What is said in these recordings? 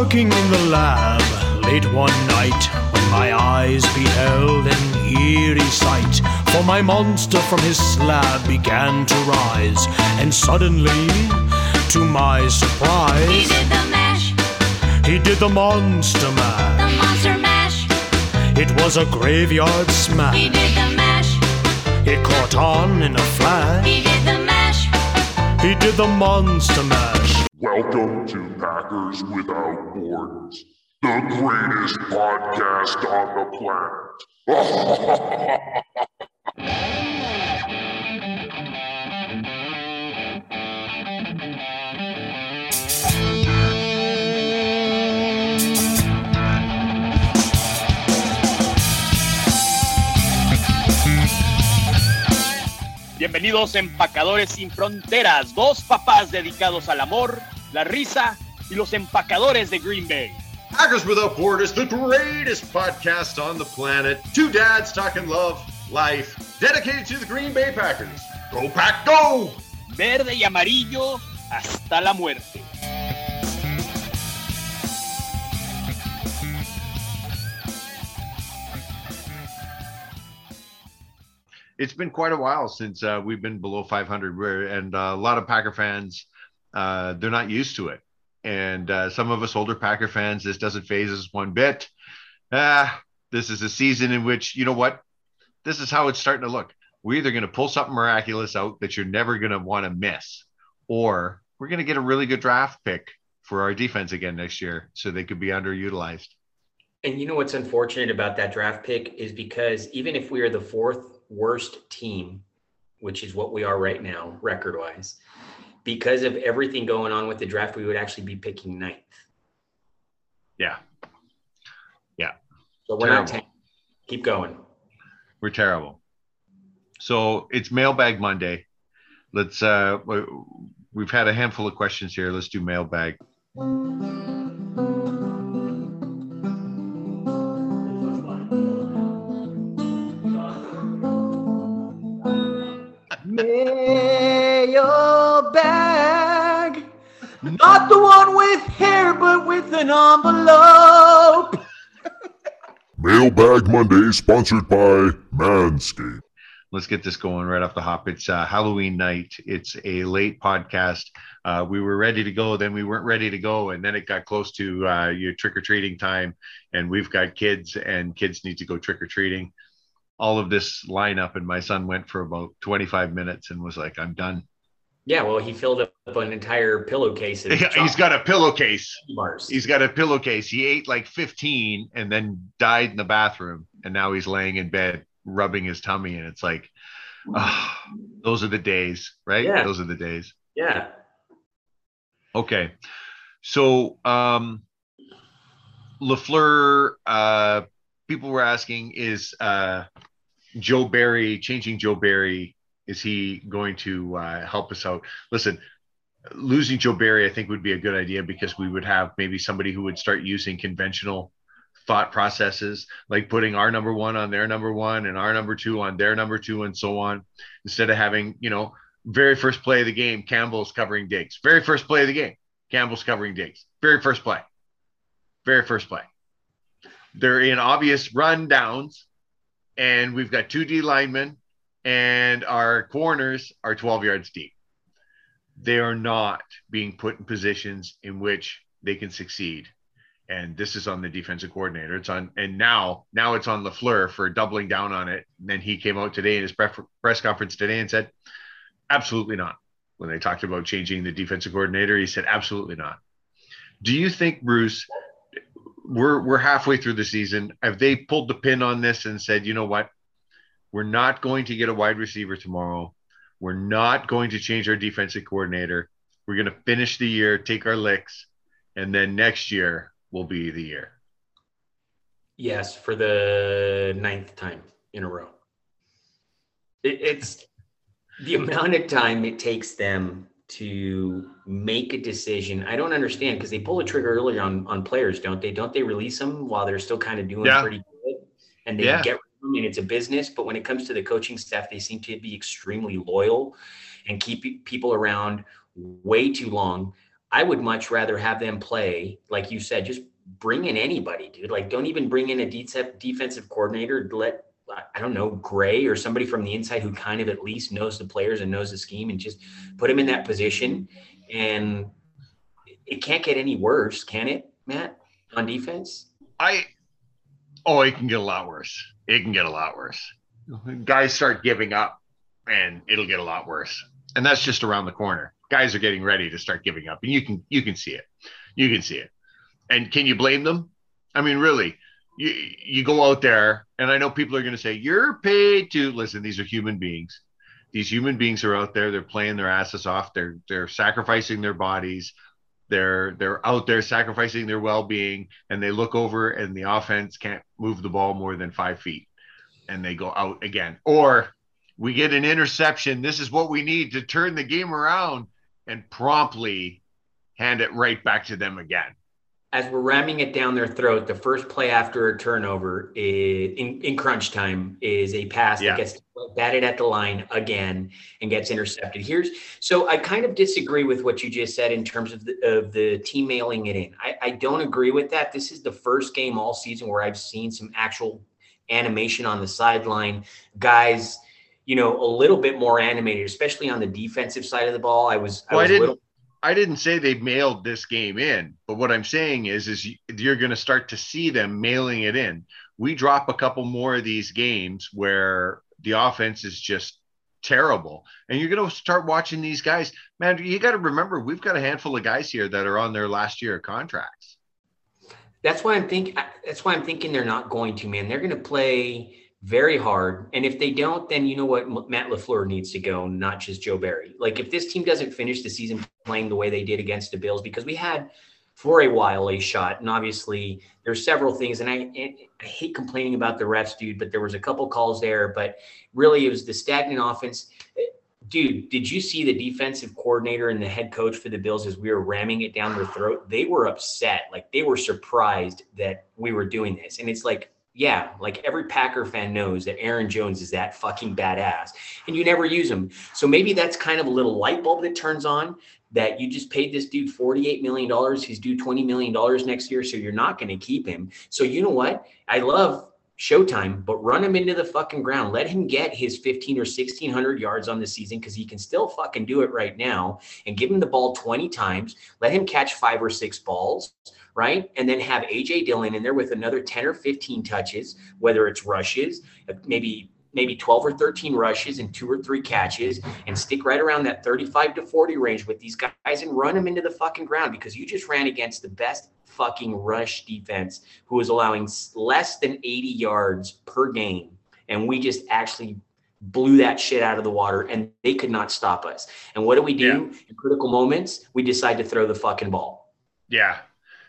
I was working in the lab late one night when my eyes beheld an eerie sight. For my monster from his slab began to rise, and suddenly, to my surprise, He surprise, did the mash, he did the monster mash. the monster mash. It was a graveyard smash. He smash. did the mash, It caught on in a flash. he did the mash. He did the monster mash. Welcome to greatest podcast on the planet. Bienvenidos empacadores sin fronteras, dos papás dedicados al amor, la risa y los empacadores de Green Bay. Packers Without Borders, the greatest podcast on the planet. Two dads talking love, life, dedicated to the Green Bay Packers. Go Pack, go! Verde y amarillo hasta la muerte. It's been quite a while since uh, we've been below 500, and uh, a lot of Packer fans, uh, they're not used to it. And uh, some of us older Packer fans, this doesn't phase us one bit. Ah, this is a season in which, you know what? This is how it's starting to look. We're either going to pull something miraculous out that you're never going to want to miss, or we're going to get a really good draft pick for our defense again next year so they could be underutilized. And you know what's unfortunate about that draft pick is because even if we are the fourth worst team, which is what we are right now, record wise, because of everything going on with the draft, we would actually be picking ninth. Yeah, Yeah. So we're Terrible. not 10. Keep going. we're terrible. So it's mailbag Monday. Let's uh we- we've had a handful of questions here. Let's do. Mailbag. Not the one with hair, but with an envelope. Mailbag Monday, sponsored by Manscaped. Let's get this going right off the hop. It's uh, Halloween night. It's a late podcast. Uh, we were ready to go, then we weren't ready to go, and then it got close to uh, your trick or treating time, and we've got kids, and kids need to go trick or treating. All of this lineup, and my son went for about 25 minutes and was like, "I'm done." Yeah, well, he filled up an entire pillowcase of He's got a pillowcase. bars. He's got a pillowcase. He ate like 15 and then died in the bathroom. And now he's laying in bed rubbing his tummy. And it's like, ah, those are the days, right? Yeah. Those are the days. yeah. Okay. So, um, LaFleur, uh, people were asking, is uh, Joe Barry changing Joe Barry? Is he going to uh, help us out? Listen, losing Joe Barry, I think, would be a good idea because we would have maybe somebody who would start using conventional thought processes, like putting our number one on their number one and our number two on their number two, and so on, instead of having, you know, very first play of the game, Campbell's covering digs. Very first play of the game, Campbell's covering digs. Very first play. Very first play. They're in obvious run downs, and we've got two D linemen, and our corners are 12 yards deep. They are not being put in positions in which they can succeed. And this is on the defensive coordinator. It's on, and now, now it's on LaFleur for doubling down on it. And then he came out today in his press conference today and said, absolutely not. When they talked about changing the defensive coordinator, he said, absolutely not. Do you think, Bruce, we're we're halfway through the season? Have they pulled the pin on this and said, you know what? We're not going to get a wide receiver tomorrow. We're not going to change our defensive coordinator. We're going to finish the year, take our licks, and then next year will be the year. Yes, for the ninth time in a row. It, it's the amount of time it takes them to make a decision. I don't understand because they pull the trigger early on on players, don't they? Don't they release them while they're still kind of doing Yeah. pretty good, and they Yeah. get rid of them, Mm-hmm. and it's a business. But when it comes to the coaching staff, they seem to be extremely loyal and keep people around way too long. I would much rather have them play, like you said, just bring in anybody, dude. Like, don't even bring in a de- defensive coordinator. Let I don't know Gray or somebody from the inside who kind of at least knows the players and knows the scheme, and just put him in that position. And it can't get any worse, can it, Matt? On defense, I oh, it can get a lot worse. It can get a lot worse. Guys start giving up, and it'll get a lot worse. And that's just around the corner. Guys are getting ready to start giving up, and you can you can see it. You can see it. And can you blame them? I mean, really, you you go out there, and I know people are going to say you're paid to listen. These are human beings. These human beings are out there. They're playing their asses off. They're they're sacrificing their bodies. They're they're out there sacrificing their well-being, and they look over, and the offense can't move the ball more than five feet, and they go out again. Or we get an interception. This is what we need to turn the game around, and promptly hand it right back to them again. As we're ramming it down their throat, the first play after a turnover is, in, in crunch time is a pass Yeah. that gets batted at the line again and gets intercepted. Here's so I kind of disagree with what you just said in terms of the, of the team mailing it in. I, I don't agree with that. This is the first game all season where I've seen some actual animation on the sideline. Guys, you know, a little bit more animated, especially on the defensive side of the ball. I was, I Well, I was a didn't- little I didn't say they mailed this game in, but what I'm saying is, is you- you're going to start to see them mailing it in. We drop a couple more of these games where the offense is just terrible, and you're going to start watching these guys. Man, you got to remember we've got a handful of guys here that are on their last year of contracts. That's why I'm thinking. That's why I'm thinking they're not going to, man. They're going to play very hard, and if they don't, then you know what, Matt LaFleur needs to go, not just Joe Barry. Like if this team doesn't finish the season playing the way they did against the Bills, because we had for a while a shot, and obviously there's several things, and I, I hate complaining about the refs, dude, but there was a couple calls there, but really it was the stagnant offense. Dude, did you see the defensive coordinator and the head coach for the Bills as we were ramming it down their throat? They were upset. Like they were surprised that we were doing this. And it's like, yeah, like every Packer fan knows that Aaron Jones is that fucking badass and you never use him. So maybe that's kind of a little light bulb that turns on that you just paid this dude $48 million. He's due $20 million next year. So you're not going to keep him. So you know what? I love Showtime, but run him into the fucking ground. Let him get his 15 or 1600 yards on the season because he can still fucking do it right now and give him the ball 20 times. Let him catch five or six balls, right? And then have AJ Dillon in there with another 10 or 15 touches, whether it's rushes, uh, maybe maybe 12 or 13 rushes and two or three catches and stick right around that 35 to 40 range with these guys and run them into the fucking ground because you just ran against the best fucking rush defense who was allowing less than 80 yards per game. And we just actually blew that shit out of the water and they could not stop us. And what do we do in critical moments? We decide to throw the fucking ball. Yeah.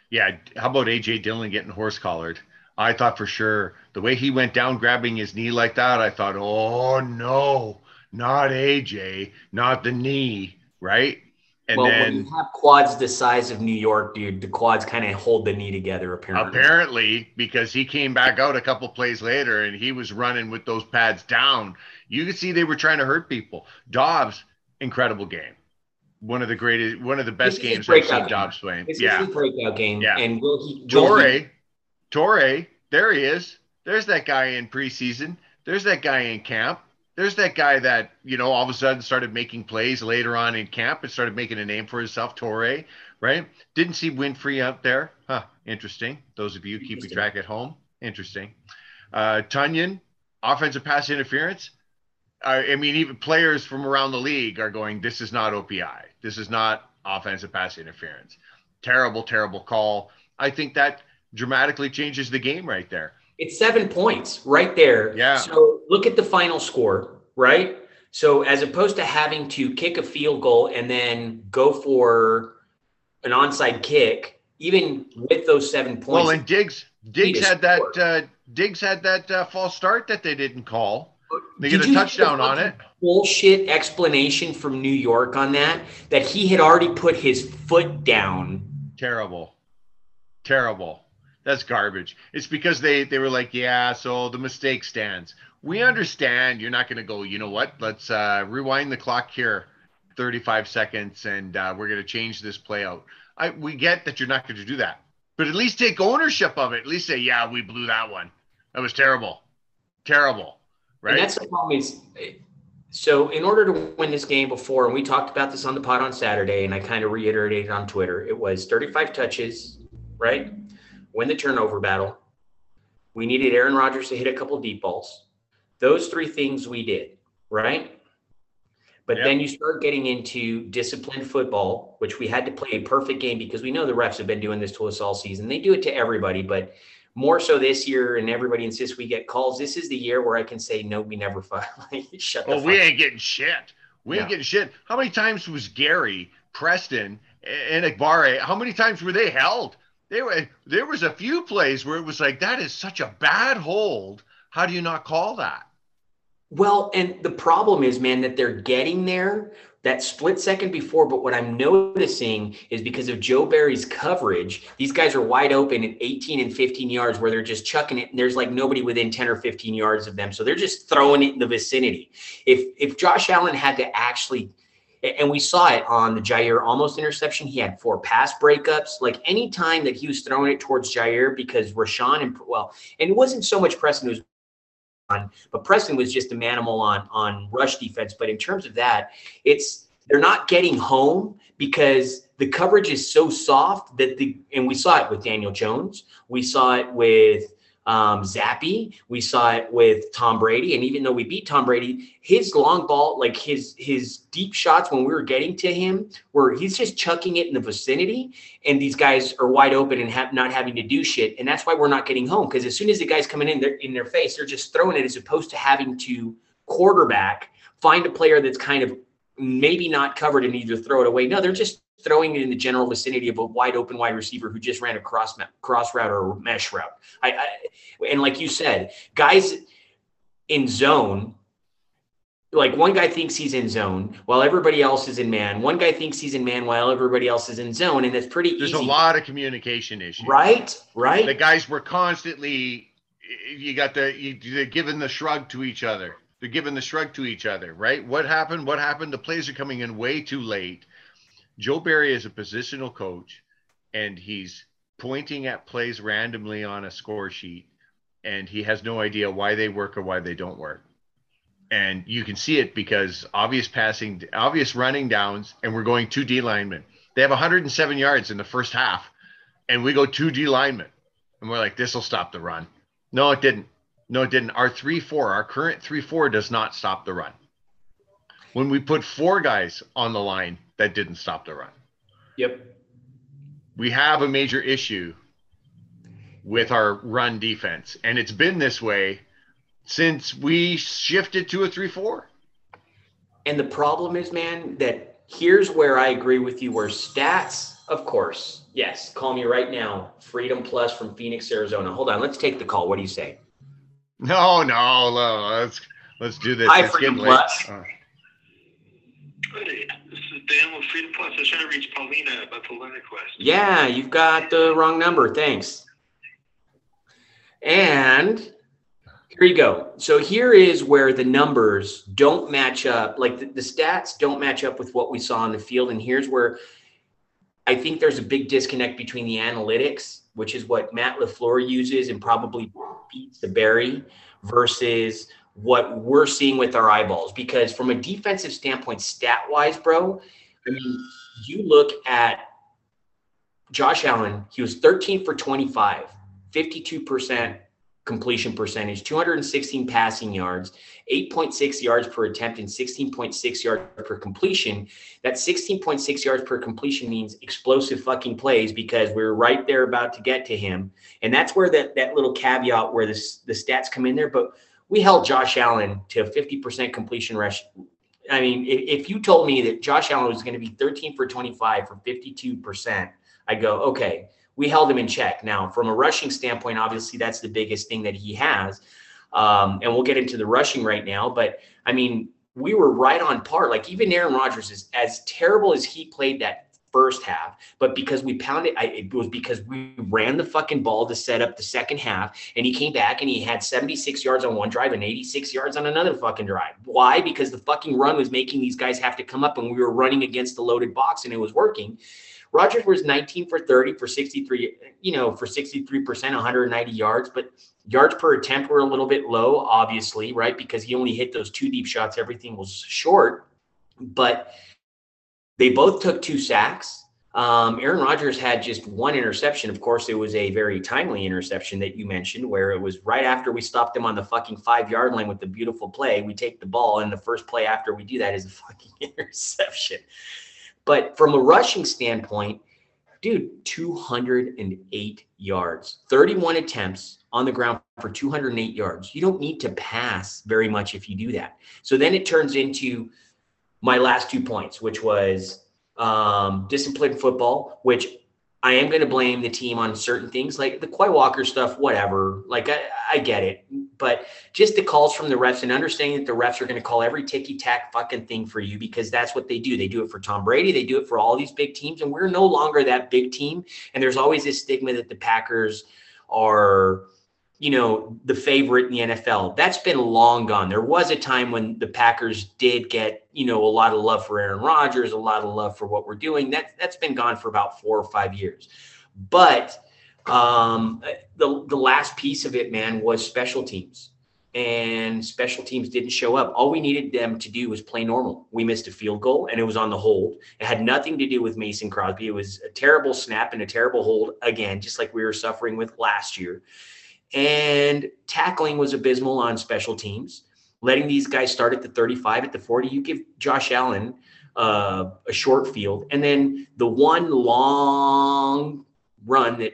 Yeah. How about AJ Dillon getting horse collared? I thought for sure the way he went down grabbing his knee like that, I thought, oh no, not AJ, not the knee, right? And well, when then you have quads the size of New York, dude, the quads kind of hold the knee together apparently. apparently, because he came back out a couple plays later and he was running with those pads down, you could see they were trying to hurt people. Doubs, incredible game. One of the greatest, one of the best his games I've seen. Doubs play. This Yeah. is breakout game. Yeah. And will he will he- Toure, there he is. There's that guy in preseason. There's that guy in camp. There's that guy that, you know, all of a sudden started making plays later on in camp and started making a name for himself, Toure, right? Didn't see Winfrey out there. Huh, interesting. Those of you keeping track at home, interesting. Uh, Tonyan, offensive pass interference. Uh, I mean, even players from around the league are going, this is not OPI. This is not offensive pass interference. Terrible, terrible call. I think that dramatically changes the game right there. It's seven points right there. Yeah. So look at the final score, right? So as opposed to having to kick a field goal and then go for an onside kick, even with those seven points, Well, and Diggs, Diggs had that. Uh, Diggs had that uh, false start that they didn't call. They Did get a touchdown on it. Bullshit explanation from New York on that that he had already put his foot down. Terrible, terrible. That's garbage. It's because they they were like, yeah, so the mistake stands. We understand you're not going to go. You know what? Let's uh, rewind the clock here, 35 seconds, and uh, we're going to change this play out. I we get that you're not going to do that, but at least take ownership of it. At least say, yeah, we blew that one. That was terrible, terrible, right? And that's the problem is so in order to win this game before, and we talked about this on the pod on Saturday, and I kind of reiterated on Twitter, it was 35 touches, right? Win the turnover battle. We needed Aaron Rodgers to hit a couple deep balls. Those three things we did, right? But Yep. then you start getting into disciplined football, which we had to play a perfect game because we know the refs have been doing this to us all season. They do it to everybody, but more so this year, and everybody insists we get calls. This is the year where I can say, no, we never fight. Shut the Oh, we ain't getting shit. We ain't getting shit. How many times was Gary, Preston, and Igbare? How many times were they held? They were. There was a few plays where it was like that is such a bad hold. How do you not call that? Well, and the problem is, man, that they're getting there that split second before. But what I'm noticing is because of Joe Barry's coverage, these guys are wide open at 18 and 15 yards where they're just chucking it, and there's like nobody within 10 or 15 yards of them. So they're just throwing it in the vicinity. If if Josh Allen had to actually and we saw it on the Jaire almost interception. He had four pass breakups. Like any time that he was throwing it towards Jaire, because Rashawn and well, and it wasn't so much Preston who was on, but Preston was just a manimal on on rush defense. But in terms of that, it's they're not getting home because the coverage is so soft that the and we saw it with Daniel Jones, we saw it with um, Zappe, we saw it with Tom Brady, and even though we beat Tom Brady, his long ball, like his his deep shots when we were getting to him, where he's just chucking it in the vicinity, and these guys are wide open and have not having to do shit, and that's why we're not getting home. Because as soon as the guys coming in, they're in their face, they're just throwing it as opposed to having to quarterback find a player that's kind of maybe not covered and either throw it away. No, they're just throwing it in the general vicinity of a wide open wide receiver who just ran a cross cross route or mesh route. I, I and like you said, guys in zone. Like one guy thinks he's in zone while everybody else is in man. One guy thinks he's in man while everybody else is in zone, and it's pretty There's easy. a lot of communication issues. right? Right? The guys were constantly. You got the. You, they're giving the shrug to each other. They're giving the shrug to each other. Right? What happened? What happened? The plays are coming in way too late. Joe Barry is a positional coach, and he's pointing at plays randomly on a score sheet, and he has no idea why they work or why they don't work. And you can see it because obvious passing, obvious running downs, and we're going two D linemen. They have 107 yards in the first half, and we go two D linemen, and we're like, this will stop the run. No, it didn't. No, it didn't. Our three four, our current three four, does not stop the run. When we put four guys on the line, that didn't stop the run. yep. We have a major issue with our run defense, and it's been this way since we shifted to a three four. And the problem is, man, that here's where I agree with you. Where stats, of course, yes. Call me right now, Freedom Plus from Phoenix, Arizona. Hold on, let's take the call. What do you say? No, no, no, let's let's do this. Hi, It's Freedom getting late. Plus. Uh, Hey, this Freedom Plus. I was trying to reach Paulina about the request. Yeah, you've got the wrong number. Thanks. And here you go. So here is where the numbers don't match up. Like the, the stats don't match up with what we saw on the field. And here's where I think there's a big disconnect between the analytics, which is what Matt LaFleur uses and probably beats the Barry, versus what we're seeing with our eyeballs. Because from a defensive standpoint, stat wise, bro, I mean, you look at Josh Allen, he was 13 for 25, 52% completion percentage, 216 passing yards, 8.6 yards per attempt, and 16.6 yards per completion. That 16.6 yards per completion means explosive fucking plays because we're right there about to get to him. And that's where that, that little caveat where this, the stats come in there. But we held Josh Allen to a 50% completion rush. I mean, if, if you told me that Josh Allen was going to be 13 for 25 for 52%, I'd go, okay, we held him in check. Now, from a rushing standpoint, obviously that's the biggest thing that he has. Um, and we'll get into the rushing right now. But I mean, we were right on par. Like even Aaron Rodgers is as terrible as he played that first half, but because we pounded, I, it was because we ran the fucking ball to set up the second half, and he came back and he had 76 yards on one drive and 86 yards on another fucking drive. Why? Because the fucking run was making these guys have to come up, and we were running against the loaded box, and it was working. Rodgers was 19 for 30 for 63, you know, for 63%, 190 yards, but yards per attempt were a little bit low, obviously, right? Because he only hit those two deep shots. Everything was short, but they both took two sacks. Um, Aaron Rodgers had just one interception. Of course, it was a very timely interception that you mentioned, where it was right after we stopped him on the fucking five yard line with the beautiful play. We take the ball, and the first play after we do that is a fucking interception. But from a rushing standpoint, dude, 208 yards, 31 attempts on the ground for 208 yards. You don't need to pass very much if you do that. So then it turns into my last two points, which was um, disciplined football, which I am going to blame the team on certain things like the Quay Walker stuff, whatever. Like, I, I get it. But just the calls from the refs and understanding that the refs are going to call every ticky tack fucking thing for you because that's what they do. They do it for Tom Brady, they do it for all these big teams. And we're no longer that big team. And there's always this stigma that the Packers are you know, the favorite in the NFL. That's been long gone. There was a time when the Packers did get, you know, a lot of love for Aaron Rodgers, a lot of love for what we're doing. That that's been gone for about four or five years. But um, the the last piece of it, man, was special teams. And special teams didn't show up. All we needed them to do was play normal. We missed a field goal and it was on the hold. It had nothing to do with Mason Crosby. It was a terrible snap and a terrible hold again, just like we were suffering with last year and tackling was abysmal on special teams. Letting these guys start at the 35, at the 40, you give Josh Allen uh, a short field, and then the one long run that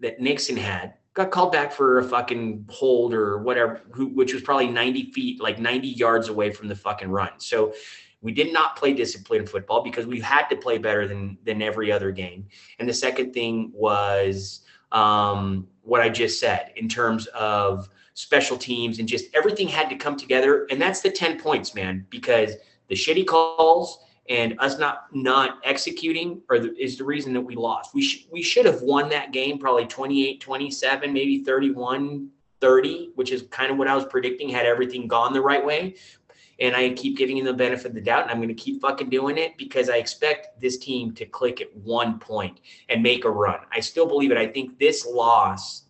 that Nixon had got called back for a fucking hold or whatever, who, which was probably 90 feet, like 90 yards away from the fucking run. So we did not play disciplined football because we had to play better than than every other game. And the second thing was um, what I just said in terms of special teams and just everything had to come together. And that's the 10 points, man, because the shitty calls and us not not executing are the, is the reason that we lost. We sh- we should have won that game probably 28 27, maybe 31 30, which is kind of what I was predicting had everything gone the right way. And I keep giving you the benefit of the doubt, and I'm going to keep fucking doing it because I expect this team to click at one point and make a run. I still believe it. I think this loss,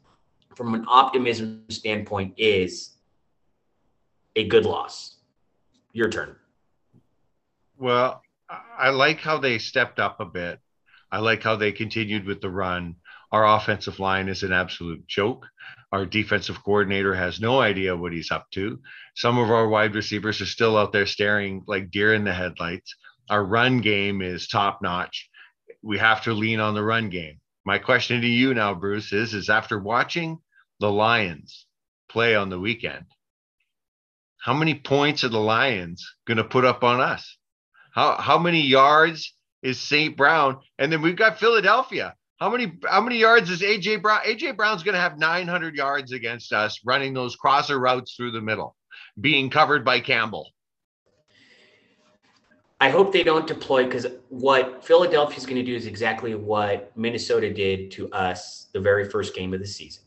from an optimism standpoint, is a good loss. Your turn. Well, I like how they stepped up a bit. I like how they continued with the run. Our offensive line is an absolute joke. Our defensive coordinator has no idea what he's up to. Some of our wide receivers are still out there staring like deer in the headlights. Our run game is top notch. We have to lean on the run game. My question to you now, Bruce, is is after watching the Lions play on the weekend, how many points are the Lions going to put up on us? How how many yards is St. Brown? And then we've got Philadelphia. How many how many yards is AJ Brown? AJ Brown's going to have 900 yards against us running those crosser routes through the middle, being covered by Campbell. I hope they don't deploy because what Philadelphia is going to do is exactly what Minnesota did to us the very first game of the season,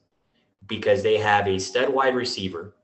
because they have a stud wide receiver,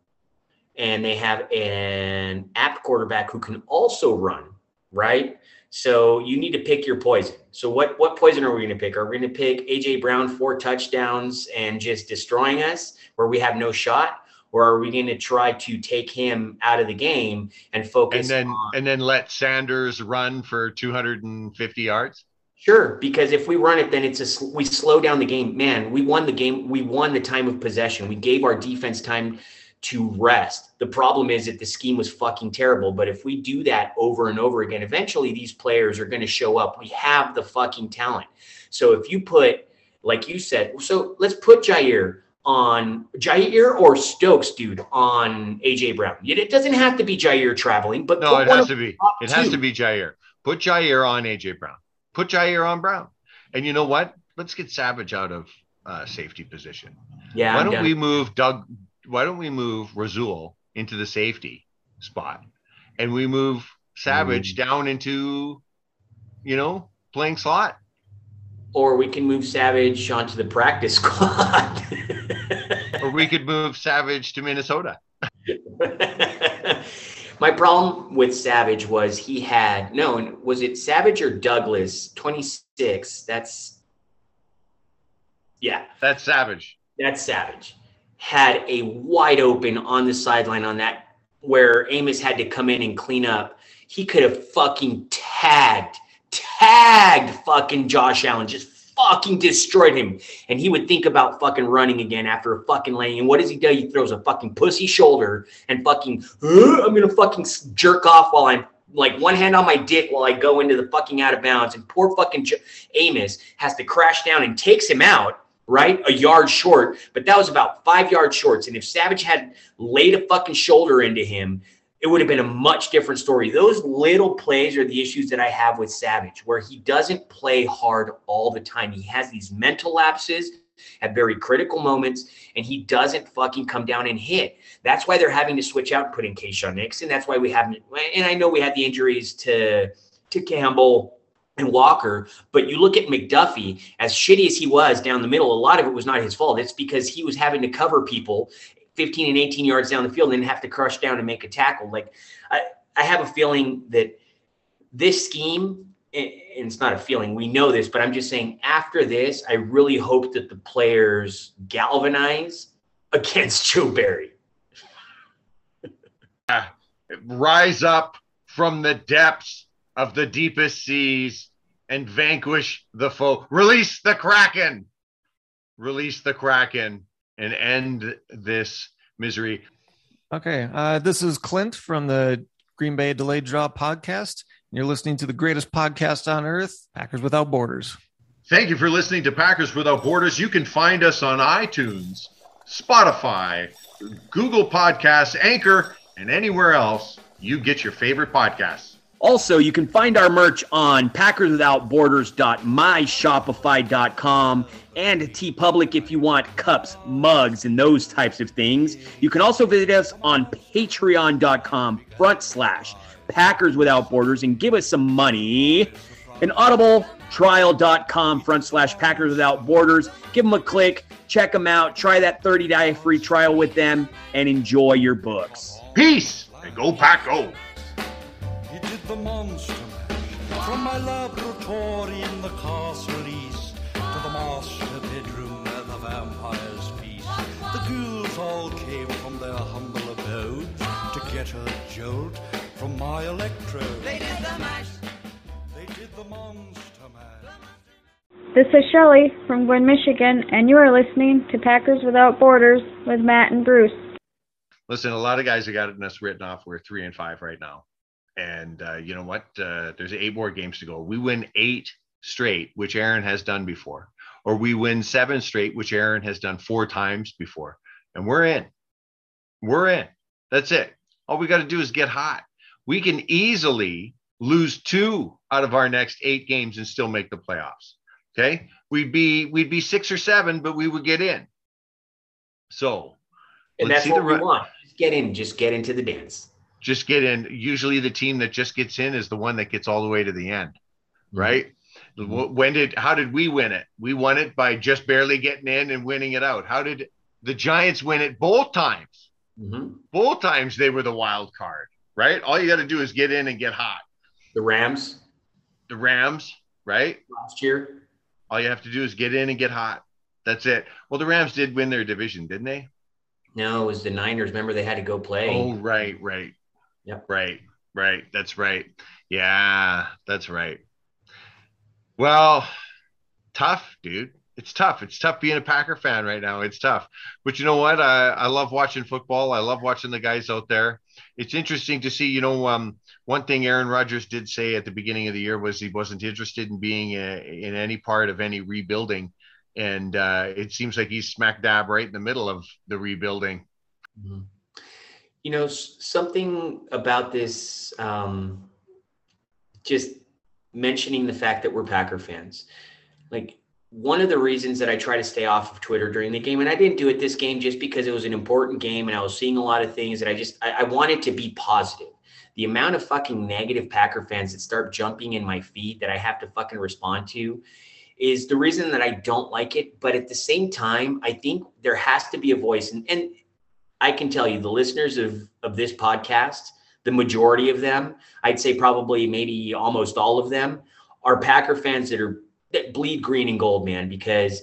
and they have an apt quarterback who can also run, right? So you need to pick your poison. So what what poison are we going to pick? Are we going to pick AJ Brown four touchdowns and just destroying us, where we have no shot, or are we going to try to take him out of the game and focus? And then on, and then let Sanders run for 250 yards. Sure, because if we run it, then it's a we slow down the game. Man, we won the game. We won the time of possession. We gave our defense time to rest. The problem is that the scheme was fucking terrible. But if we do that over and over again, eventually these players are going to show up. We have the fucking talent. So if you put, like you said, so let's put Jaire on Jaire or Stokes, dude, on AJ Brown. It doesn't have to be Jaire traveling, but No, it has to be. It has to be Jaire. Put Jaire on AJ Brown. Put Jaire on Brown. And you know what? Let's get Savage out of uh, safety position. Yeah, why I'm don't done. we move Doug? Why don't we move Rasul into the safety spot, and we move Savage mm. down into, you know, playing slot. or we can move Savage onto the practice squad. Or we could move Savage to Minnesota. My problem with Savage was he had no. Was it Savage or Douglas? Twenty six. That's yeah. That's savage. That's Savage. Had a wide open on the sideline on that where Amos had to come in and clean up. He could have fucking tagged, tagged fucking Josh Allen, just fucking destroyed him. And he would think about fucking running again after a fucking lane. And what does he do? He throws a fucking pussy shoulder and fucking, "Uh, I'm gonna fucking jerk off while I'm like one hand on my dick while I go into the fucking out of bounds. And poor fucking Amos has to crash down and takes him out right? A yard short, but that was about five yards shorts. And if Savage had laid a fucking shoulder into him, it would have been a much different story. Those little plays are the issues that I have with Savage, where he doesn't play hard all the time. He has these mental lapses at very critical moments, and he doesn't fucking come down and hit. That's why they're having to switch out and put in Keisean Nixon. That's why we haven't. And I know we had the injuries to to Campbell and Walker, but you look at McDuffie, as shitty as he was down the middle, a lot of it was not his fault. It's because he was having to cover people 15 and 18 yards down the field and have to crush down and make a tackle. Like I, I have a feeling that this scheme, and it's not a feeling, we know this, but I'm just saying after this, I really hope that the players galvanize against Joe Barry. Rise up from the depths of the deepest seas and vanquish the foe. Release the Kraken. Release the Kraken and end this misery. Okay, uh, this is Clint from the Green Bay Delayed Draw podcast. You're listening to the greatest podcast on earth, Packers Without Borders. Thank you for listening to Packers Without Borders. You can find us on iTunes, Spotify, Google Podcasts, Anchor, and anywhere else you get your favorite podcasts. Also, you can find our merch on packerswithoutborders.myshopify.com and TeePublic if you want cups, mugs, and those types of things. You can also visit us on patreon.com front slash Packers Without Borders and give us some money. And audibletrial.com front slash Packers Without Borders. Give them a click, check them out, try that 30 day free trial with them, and enjoy your books. Peace and go Pack Go. He did the monster mash from my laboratory in the castle east to the master bedroom where the vampires feast. The ghouls all came from their humble abodes to get a jolt from my electrode. They did the mash. They did the monster mash. This is Shelley from Gwinn, Michigan, and you are listening to Packers Without Borders with Matt and Bruce. Listen, a lot of guys have gotten us written off. We're three and five right now. And uh, you know what? Uh, there's eight more games to go. We win eight straight, which Aaron has done before, or we win seven straight, which Aaron has done four times before. And we're in. We're in. That's it. All we got to do is get hot. We can easily lose two out of our next eight games and still make the playoffs. Okay. We'd be we'd be six or seven, but we would get in. So And that's what the we re- want. Just get in, just get into the dance. Just get in. Usually, the team that just gets in is the one that gets all the way to the end, right? Wh- When did how did we win it? We won it by just barely getting in and winning it out. How did the Giants win it both times? Mhm. Both times they were the wild card, right? All you got to do is get in and get hot. The Rams The Rams, right? last year. All you have to do is get in and get hot. That's it. Well, the Rams did win their division, didn't they? No, it was the Niners. Remember they had to go play. Oh, right, right. Yep. Right, right. That's right. Yeah, that's right. Well, tough, dude. It's tough. It's tough being a Packer fan right now. It's tough. But you know what? I, I love watching football. I love watching the guys out there. It's interesting to see, you know, um, one thing Aaron Rodgers did say at the beginning of the year was he wasn't interested in being uh in any part of any rebuilding. And uh, it seems like he's smack dab right in the middle of the rebuilding. Mhm. You know, something about this, um, just mentioning the fact that we're Packer fans. Like, one of the reasons that I try to stay off of Twitter during the game, and I didn't do it this game just because it was an important game and I was seeing a lot of things that I just, I, I wanted to be positive. The amount of fucking negative Packer fans that start jumping in my feed that I have to fucking respond to is the reason that I don't like it. But at the same time, I think there has to be a voice. And, and I can tell you, the listeners of, of this podcast, the majority of them, I'd say probably maybe almost all of them, are Packer fans that are that bleed green and gold, man. Because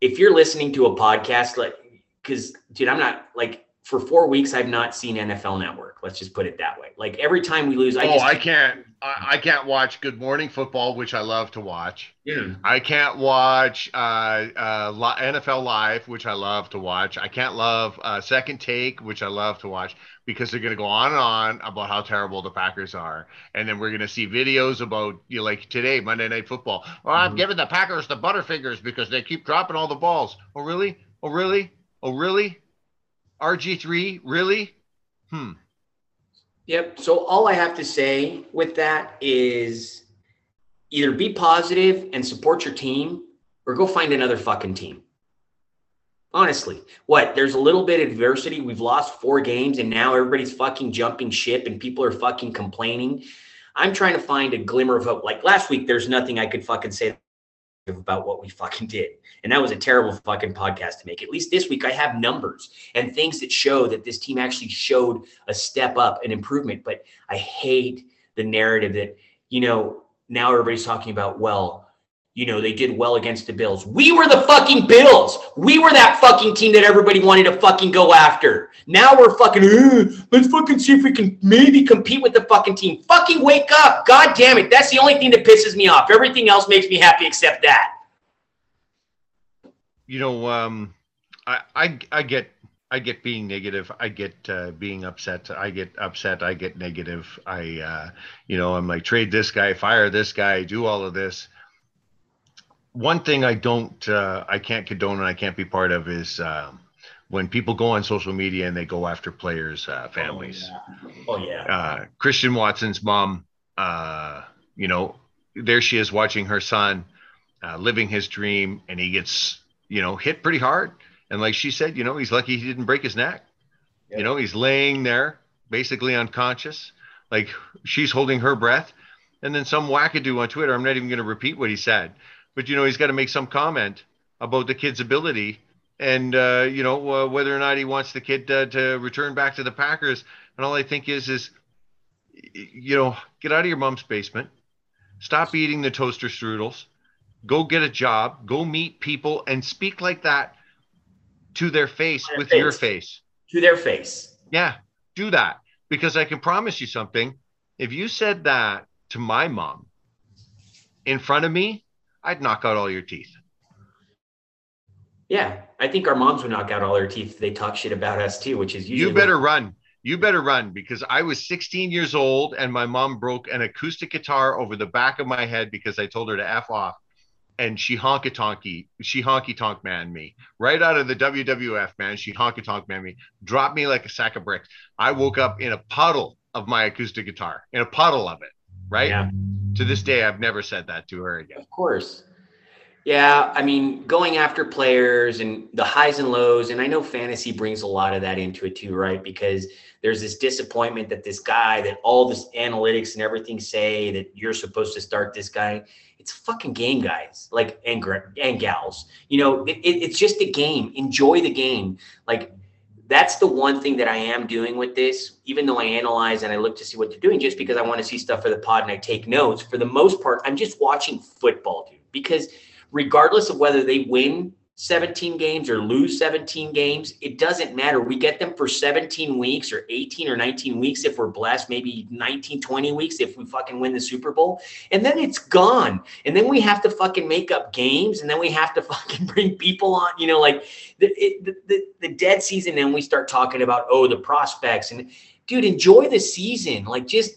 if you're listening to a podcast, like, because dude, I'm not like for four weeks I've not seen NFL Network. Let's just put it that way. Like every time we lose, I oh, just I can't. I, I can't watch Good Morning Football, which I love to watch. yeah. I can't watch uh, uh, NFL Live, which I love to watch. I can't love uh, Second Take, which I love to watch because they're going to go on and on about how terrible the Packers are, and then we're going to see videos about you know, like today Monday Night Football. Well, I'm giving the Packers the butterfingers because they keep dropping all the balls. Oh really? Oh really? Oh really? RG three really? Hmm. Yep. So all I have to say with that is either be positive and support your team or go find another fucking team. Honestly, what? There's a little bit of adversity. We've lost four games and now everybody's fucking jumping ship and people are fucking complaining. I'm trying to find a glimmer of hope. Like last week, there's nothing I could fucking say about what we fucking did. And that was a terrible fucking podcast to make. At least this week, I have numbers and things that show that this team actually showed a step up, an improvement. But I hate the narrative that, you know, now everybody's talking about, well, you know, they did well against the Bills. We were the fucking Bills. We were that fucking team that everybody wanted to fucking go after. Now we're fucking, "Uh, let's fucking see if we can maybe compete with the fucking team. Fucking wake up. God damn it. That's the only thing that pisses me off. Everything else makes me happy except that. you know, um, I, I, I get, I get being negative. I get uh, being upset. I get upset. I get negative. I, uh, you know, I'm like trade this guy, fire this guy, do all of this. One thing I don't, uh, I can't condone and I can't be part of is um, when people go on social media and they go after players' uh, families. Oh, yeah. uh, Christian Watson's mom, uh, you know, there she is watching her son uh, living his dream, and he gets, you know, hit pretty hard. And like she said, you know, he's lucky he didn't break his neck. You know, he's laying there basically unconscious, like she's holding her breath. And then some wackadoo on Twitter, I'm not even going to repeat what he said, but you know, he's got to make some comment about the kid's ability and uh, you know uh, whether or not he wants the kid uh, to return back to the Packers. And all I think is, is you know, get out of your mom's basement, stop eating the toaster strudels, go get a job, go meet people, and speak like that to their face their with your face. face. To their face. Yeah, do that because I can promise you something. If you said that to my mom in front of me, I'd knock out all your teeth. Yeah. I think our moms would knock out all their teeth if they talk shit about us too, which is usually You better run. You better run because I was 16 years old and my mom broke an acoustic guitar over the back of my head because I told her to F off. And she honky tonky, she honky tonk man me right out of the WWF, man. She honky tonk man me, dropped me like a sack of bricks. I woke up in a puddle of my acoustic guitar, in a puddle of it, right? Yeah. To this day, I've never said that to her again. Of course. Yeah, I mean, going after players and the highs and lows, and I know fantasy brings a lot of that into it too, right? Because there's this disappointment that this guy, that all this analytics and everything say that you're supposed to start this guy. It's fucking game, guys, like and and gals. You know, it, it- it's just a game. Enjoy the game. Like that's the one thing that I am doing with this, even though I analyze and I look to see what they're doing, just because I want to see stuff for the pod and I take notes. For the most part, I'm just watching football, dude, because regardless of whether they win 17 games or lose 17 games, it doesn't matter. We get them for 17 weeks or 18 or 19 weeks if we're blessed, maybe 19, 20 weeks if we fucking win the Super Bowl. And then it's gone. And then we have to fucking make up games and then we have to fucking bring people on, you know, like the, it, the, the, the dead season. And we start talking about, oh, the prospects. And dude, enjoy the season. Like just,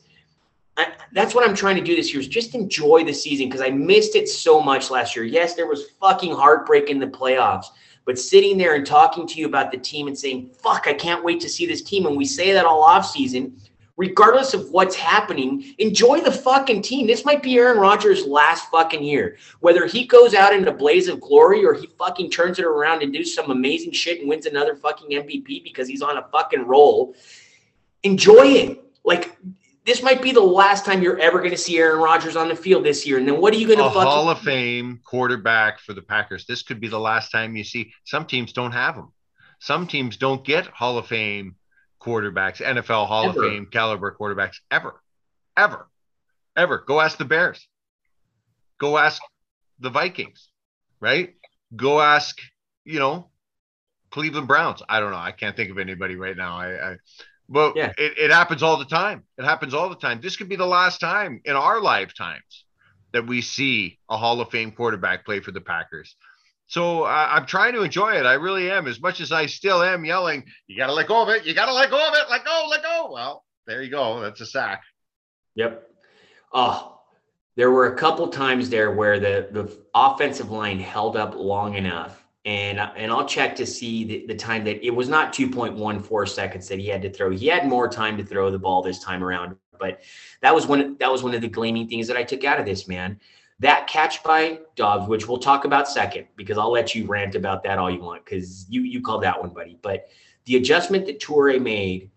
I, that's what I'm trying to do this year is just enjoy the season because I missed it so much last year. Yes, there was fucking heartbreak in the playoffs, but sitting there and talking to you about the team and saying, fuck, I can't wait to see this team. And we say that all off season, regardless of what's happening, enjoy the fucking team. This might be Aaron Rodgers' last fucking year. Whether he goes out in a blaze of glory or he fucking turns it around and do some amazing shit and wins another fucking MVP because he's on a fucking roll, enjoy it. Like, this might be the last time you're ever going to see Aaron Rodgers on the field this year. And then what are you going A to fucking Hall of Fame quarterback for the Packers. This could be the last time you see. Some teams don't have them. Some teams don't get Hall of Fame quarterbacks, NFL Hall Ever. of Fame caliber quarterbacks ever, ever, ever. Go ask the Bears. Go ask the Vikings, right? Go ask, you know, Cleveland Browns. I don't know. I can't think of anybody right now. I, I but Yeah. it, it happens all the time. It happens all the time. This could be the last time in our lifetimes that we see a Hall of Fame quarterback play for the Packers. So I I'm trying to enjoy it. I really am. As much as I still am yelling, you got to let go of it. You got to let go of it. Let go, let go. Well, there you go. That's a sack. Yep. Oh, there were a couple times there where the the offensive line held up long enough, and and I'll check to see the, the time that it was not 2.14 seconds that he had to throw. He had more time to throw the ball this time around, but that was one that was one of the gleaming things that I took out of this man. That catch by Doubs, which we'll talk about second, because I'll let you rant about that all you want, because you you called that one, buddy. But the adjustment that Toure made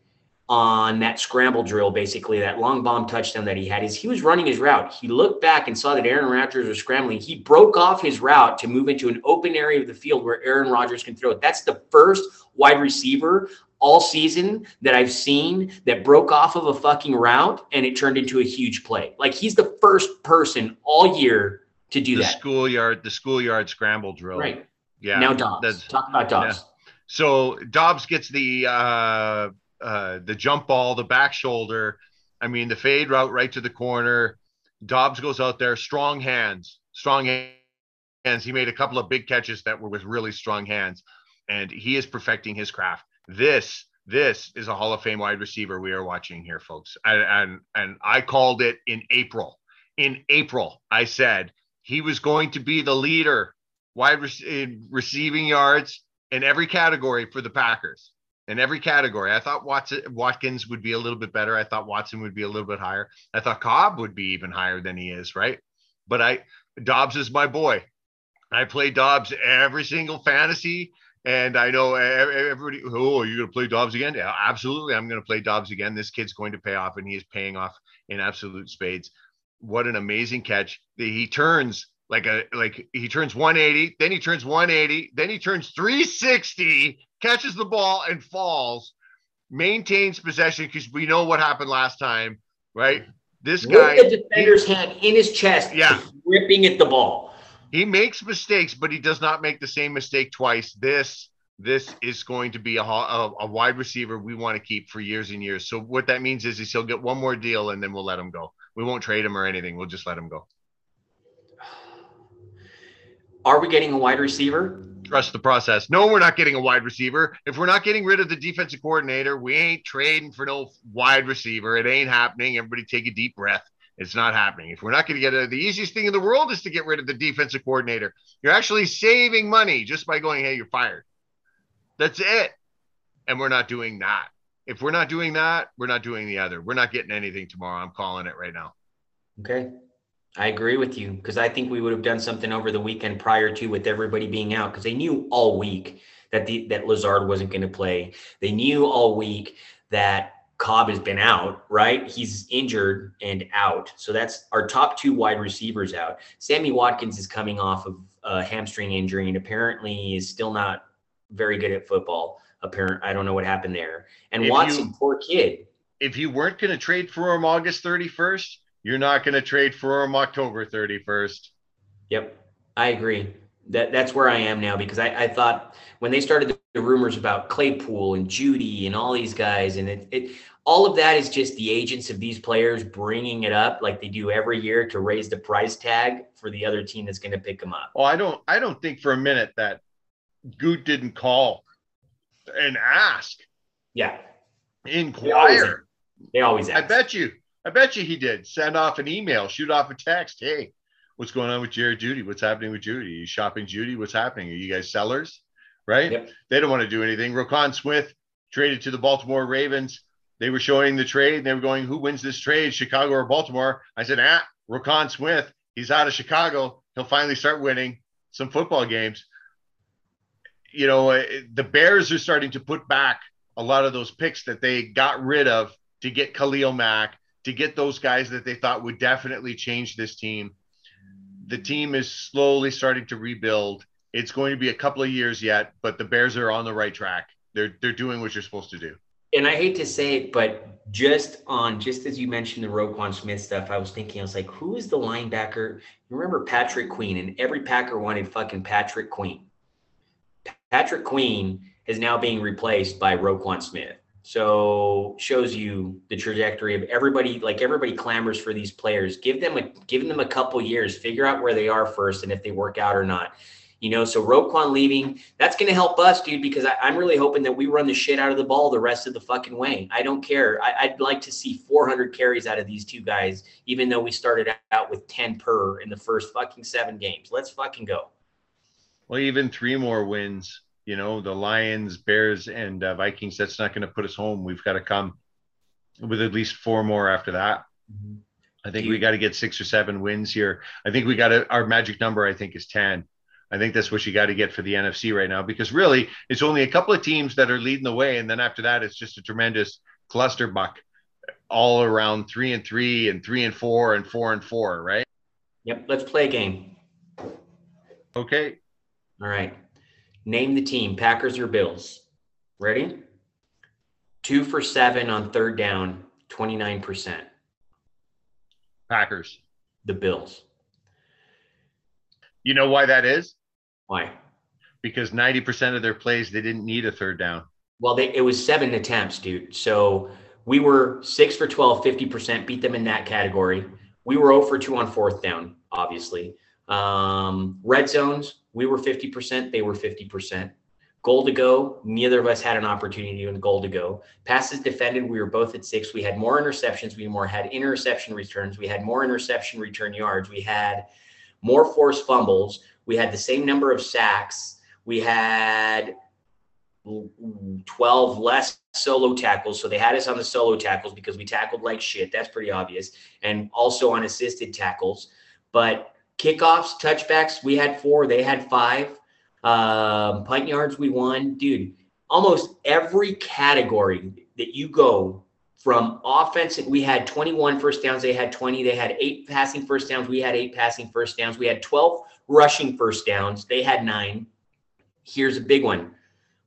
on that scramble drill, basically that long bomb touchdown that he had, is he was running his route. He looked back and saw that Aaron Rodgers was scrambling. He broke off his route to move into an open area of the field where Aaron Rodgers can throw it. That's the first wide receiver all season that I've seen that broke off of a fucking route and it turned into a huge play. Like he's the first person all year to do the that. schoolyard, the schoolyard scramble drill. Right. Yeah. now Doubs. that's- Talk about Doubs. So Doubs gets the uh, uh, the jump ball, the back shoulder. I mean, the fade route right to the corner. Doubs goes out there, strong hands, strong hands. He made a couple of big catches that were with really strong hands, and he is perfecting his craft. This this is a Hall of Fame wide receiver we are watching here, folks. And and, and I called it in April. In April, I said he was going to be the leader wide rec- in receiving yards in every category for the Packers. In every category, I thought Watson, Watkins would be a little bit better. I thought Watson would be a little bit higher. I thought Cobb would be even higher than he is, right? But I Doubs is my boy. I play Doubs every single fantasy, and I know everybody. Oh, are you going to play Doubs again? Yeah, absolutely. I'm going to play Doubs again. This kid's going to pay off, and he is paying off in absolute spades. What an amazing catch! He turns like a like he turns 180, then he turns 180, then he turns 360, catches the ball and falls, maintains possession because we know what happened last time, right? This guy, With the defender's hand in his chest, Yeah. ripping at the ball. he makes mistakes, but he does not make the same mistake twice. This this is going to be a, a, a wide receiver we want to keep for years and years. So what that means is, is he'll get one more deal and then we'll let him go. We won't trade him or anything. We'll just let him go. Are we getting a wide receiver? Trust the process. No, we're not getting a wide receiver. If we're not getting rid of the defensive coordinator, we ain't trading for no wide receiver. It ain't happening. Everybody take a deep breath. It's not happening. If we're not going to get it, the easiest thing in the world is to get rid of the defensive coordinator. You're actually saving money just by going, hey, you're fired. That's it. And we're not doing that. If we're not doing that, we're not doing the other. We're not getting anything tomorrow. I'm calling it right now. Okay. I agree with you because I think we would have done something over the weekend prior to with everybody being out because they knew all week that the that Lazard wasn't going to play. They knew all week that Cobb has been out, right? He's injured and out. So that's our top two wide receivers out. Sammy Watkins is coming off of a hamstring injury and apparently is still not very good at football. Apparent, I don't know what happened there. And If you- Watson, poor kid. If you weren't going to trade for him August 31st, you're not going to trade for him October 31st. Yep, I agree. That that's where I am now because I, I thought when they started the, the rumors about Claypool and Jeudy and all these guys, and it, it all of that is just the agents of these players bringing it up like they do every year to raise the price tag for the other team that's going to pick them up. Oh, I don't I don't think for a minute that Gute didn't call and ask, Yeah, inquire. they always ask. I bet you. I bet you he did. Send off an email, shoot off a text. Hey, what's going on with Jared Jeudy? What's happening with Jeudy? Are you shopping Jeudy? What's happening? Are you guys sellers? Right? Yep. They don't want to do anything. Roquan Smith traded to the Baltimore Ravens. They were showing the trade. And they were going, who wins this trade, Chicago or Baltimore? I said, ah, Roquan Smith. He's out of Chicago. He'll finally start winning some football games. You know, uh, the Bears are starting to put back a lot of those picks that they got rid of to get Khalil Mack, to get those guys that they thought would definitely change this team. The team is slowly starting to rebuild. It's going to be a couple of years yet, but the Bears are on the right track. They're they're doing what you're supposed to do. and I hate to say it, but just on just as you mentioned the Roquan Smith stuff, I was thinking, I was like, who is the linebacker? You remember Patrick Queen, and every Packer wanted fucking Patrick Queen. Patrick Queen is now being replaced by Roquan Smith. So shows you the trajectory of everybody. Like everybody clamors for these players. Give them a give them a couple years. Figure out where they are first, and if they work out or not. You know, so Roquan leaving, that's going to help us, dude, because I, am really hoping that we run the shit out of the ball the rest of the fucking way. I don't care. I, I'd like to see 400 carries out of these two guys, even though we started out with 10 per in the first fucking seven games. Let's fucking go. Well, even three more wins, you know, the Lions, Bears, and uh, Vikings, that's not going to put us home. We've got to come with at least four more after that. Mm-hmm. I think we got to get six or seven wins here. I think we got to, our magic number, I think, is 10. I think that's what you got to get for the NFC right now because really it's only a couple of teams that are leading the way. And then after that, it's just a tremendous cluster buck all around three and three and three and four and four and four, right? Yep. Let's play a game. Okay. All right. Name the team Packers or Bills. Ready? Two for seven on third down, 29%. Packers. The Bills. You know why that is? Why? Because 90% of their plays, they didn't need a third down. Well, they, it was seven attempts, dude. So we were six for 12, 50%, beat them in that category. We were 0 for 2 on fourth down, obviously. Um, red zones, we were 50%, they were 50%. Goal to go, neither of us had an opportunity in goal to go. Passes defended, we were both at six. We had more interceptions, we more had interception returns, we had more interception return yards, we had more forced fumbles. We had the same number of sacks. We had 12 less solo tackles. So they had us on the solo tackles because we tackled like shit. That's pretty obvious. And also on assisted tackles. But kickoffs, touchbacks, we had four. They had five. Um, punt yards, we won. Dude, almost every category that you go from offense, we had 21 first downs. They had 20. They had eight passing first downs. We had eight passing first downs. We had 12 rushing first downs. They had nine. Here's a big one.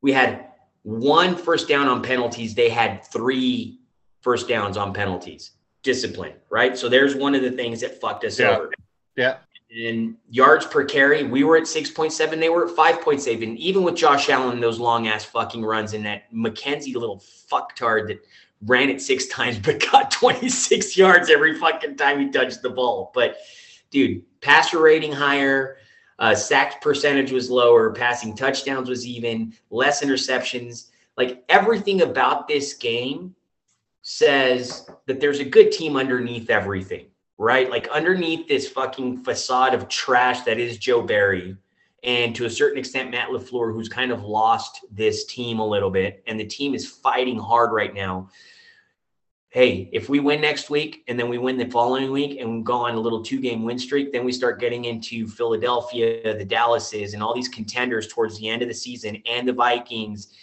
We had one first down on penalties. They had three first downs on penalties. Discipline, right? So there's one of the things that fucked us Yeah. over. Yeah. In yards per carry, we were at 6.7. They were at 5.7. And even with Josh Allen, those long ass fucking runs and that McKenzie little fucktard that ran it six times but got 26 yards every fucking time he touched the ball. But dude, passer rating higher, uh, sack percentage was lower, passing touchdowns was even, less interceptions. Like everything about this game says that there's a good team underneath everything, right? Like underneath this fucking facade of trash that is Joe Barry. And to a certain extent, Matt LaFleur, who's kind of lost this team a little bit, and the team is fighting hard right now hey, if we win next week and then we win the following week and we go on a little two game win streak, then we start getting into Philadelphia, the Dallases, and all these contenders towards the end of the season and the Vikings.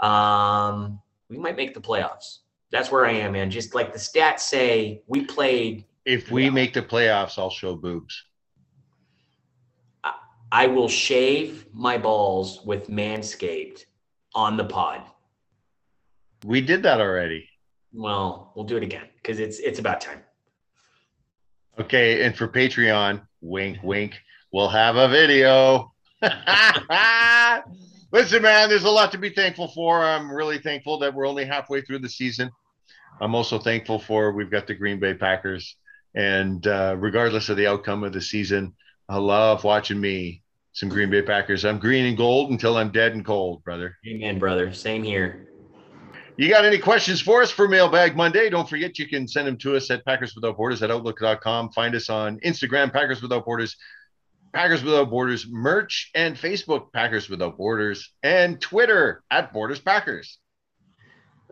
Um, we might make the playoffs. That's where I am, man. Just like the stats say, we played. If we make the playoffs, I'll show boobs. I will shave my balls with Manscaped on the pod. We did that already. Well, we'll do it again because it's it's about time. Okay, and for Patreon, wink, wink, we'll have a video. Listen, man, there's a lot to be thankful for. I'm really thankful that we're only halfway through the season. I'm also thankful for we've got the Green Bay Packers, and uh, regardless of the outcome of the season, I love watching me some Green Bay Packers. I'm green and gold until I'm dead and cold, brother. Amen, brother. Same here. You got any questions for us for Mailbag Monday? Don't forget you can send them to us at Packers Without Borders at Outlook.com. Find us on Instagram, Packers Without Borders, Packers Without Borders merch, and Facebook, Packers Without Borders, and Twitter at Borders Packers.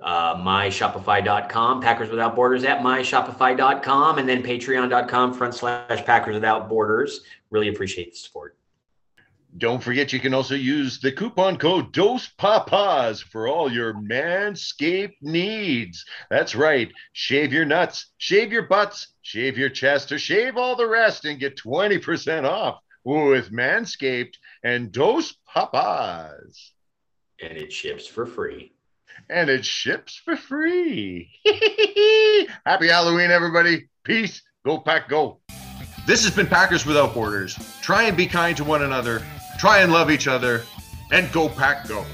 Uh, myshopify.com, Packers Without Borders at myshopify.com, and then patreon.com front slash Packers Without Borders. Really appreciate the support. Don't forget you can also use the coupon code Dos Papas for all your manscaped needs. That's right. Shave your nuts, shave your butts, shave your chest, or shave all the rest and get 20% off with Manscaped and Dos Papas. And it ships for free. And it ships for free. Happy Halloween, everybody. Peace. Go Pack Go. This has been Packers Without Borders. Try and be kind to one another. Try and love each other. And Go Pack Go.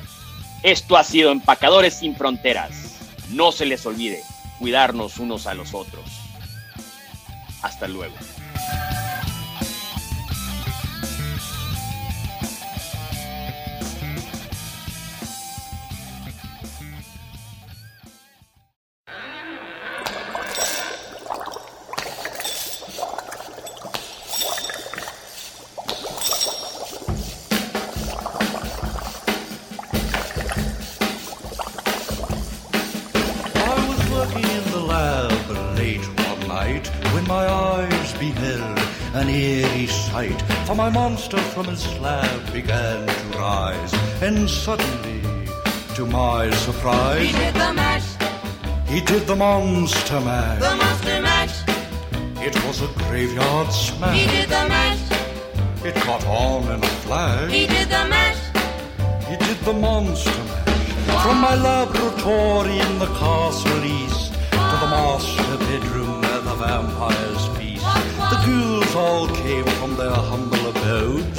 Esto ha sido Empacadores sin Fronteras. No se les olvide cuidarnos unos a los otros. Hasta luego. Began to rise, and suddenly, to my surprise, He did the mash, he did the monster mash. the monster mash. It was a graveyard smash. He did the mash, It caught on in a flash. he did the mash. He did the monster mash. From my laboratory in the castle east to the master bedroom where the vampires feast. The ghouls all came from their humble abodes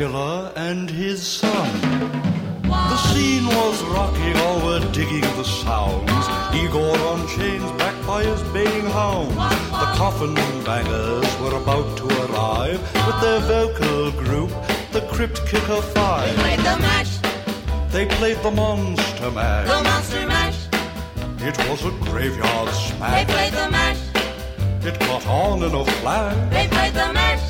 Dracula, and his son. The scene was rocking, all were digging the sounds. Igor on chains, backed by his baying hounds. The coffin bangers were about to arrive with their vocal group, the Crypt Kicker Five. They played the mash, They played the Monster mash. the monster mash. It was a graveyard smash. They played the mash, It caught on in a flash. they played the mash.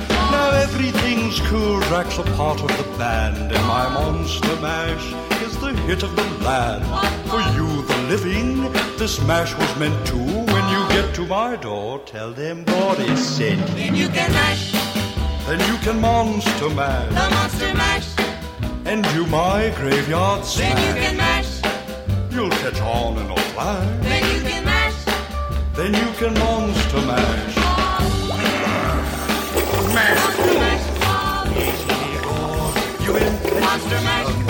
Now everything's cool. Drac's a part of the band, and my monster mash is the hit of the land. For you, the living, this mash was meant to. When you get to my door, tell them God is sent. Then you can mash, Then you can monster mash. the monster mash. and do my graveyard Then you can mash, You'll catch on in a flash. then you can mash. Then you can monster mash. Monster mash, Monster mash.